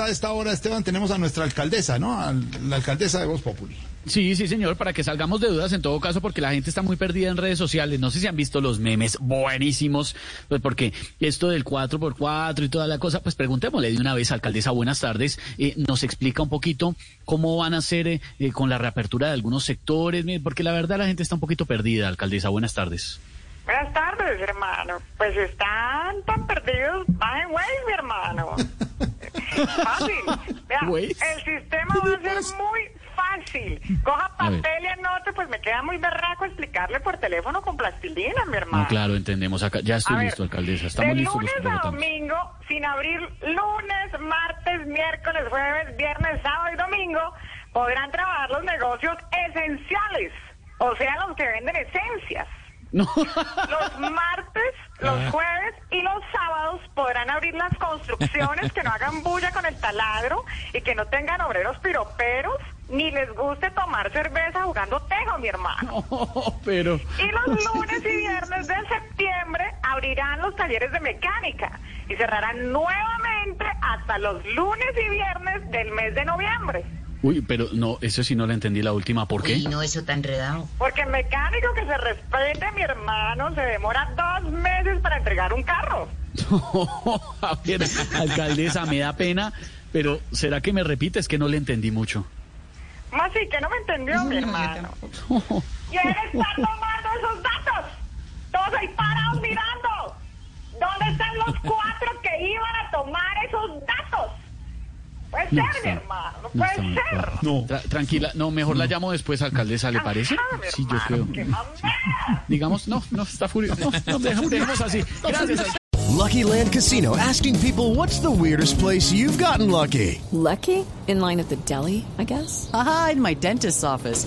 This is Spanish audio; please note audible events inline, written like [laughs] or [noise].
A esta hora, Esteban, tenemos a nuestra alcaldesa, ¿no? A la alcaldesa de Voz Populi. Sí, sí, señor, para que salgamos de dudas en todo caso, porque la gente está muy perdida en redes sociales. No sé si han visto los memes buenísimos, pues porque esto del 4x4 y toda la cosa, pues preguntémosle de una vez, alcaldesa, buenas tardes. Eh, nos explica un poquito cómo van a hacer eh, eh, con la reapertura de algunos sectores, porque la verdad la gente está un poquito perdida, alcaldesa. Buenas tardes. Buenas tardes, hermano. Pues están tan perdidos, bajen Waze, mi hermano. [laughs] Fácil. Vea, el sistema va a ser muy fácil. Coja papel y anote, pues me queda muy berraco explicarle por teléfono con plastilina, mi hermano. No, claro, entendemos. Acá, ya estoy A ver, listo, alcaldesa. Estamos de listos los lunes a domingo, sin abrir lunes, martes, miércoles, jueves, viernes, sábado y domingo, podrán trabajar los negocios esenciales, o sea, los que venden esencias. No. Los martes, los jueves y los sábados podrán abrir las construcciones que no hagan bulla taladro y que no tengan obreros piroperos, ni les guste tomar cerveza jugando tejo, mi hermano. [laughs] pero... Y los [laughs] lunes y viernes de septiembre abrirán los talleres de mecánica y cerrarán nuevamente hasta los lunes y viernes del mes de noviembre. Uy, pero no, eso sí no le entendí la última. ¿Por qué? Uy, no, eso tan enredado. Porque el mecánico que se respete, mi hermano, se demora dos meses para entregar un carro. [laughs] A ver, alcaldesa, me da pena, pero ¿será que me repite? Es que no le entendí mucho. Más sí que no me entendió, mi hermano. Y él está tomando esos datos. Todos ahí parados mirando. ¿Dónde están los cuatro que iban a tomar esos datos? Puede No ser, está- mi hermano. no Puede está muy ser. Tra- tranquila, no, mejor la llamo después, alcaldesa, ¿le parece? Ajá, mi Sí, yo creo. mamera. Digamos, no, no, está furioso. No, no, dejemos así. Gracias. Lucky Land Casino asking people what's the weirdest place you've gotten lucky? Lucky? In line at the deli, I guess? Aha, in my dentist's office.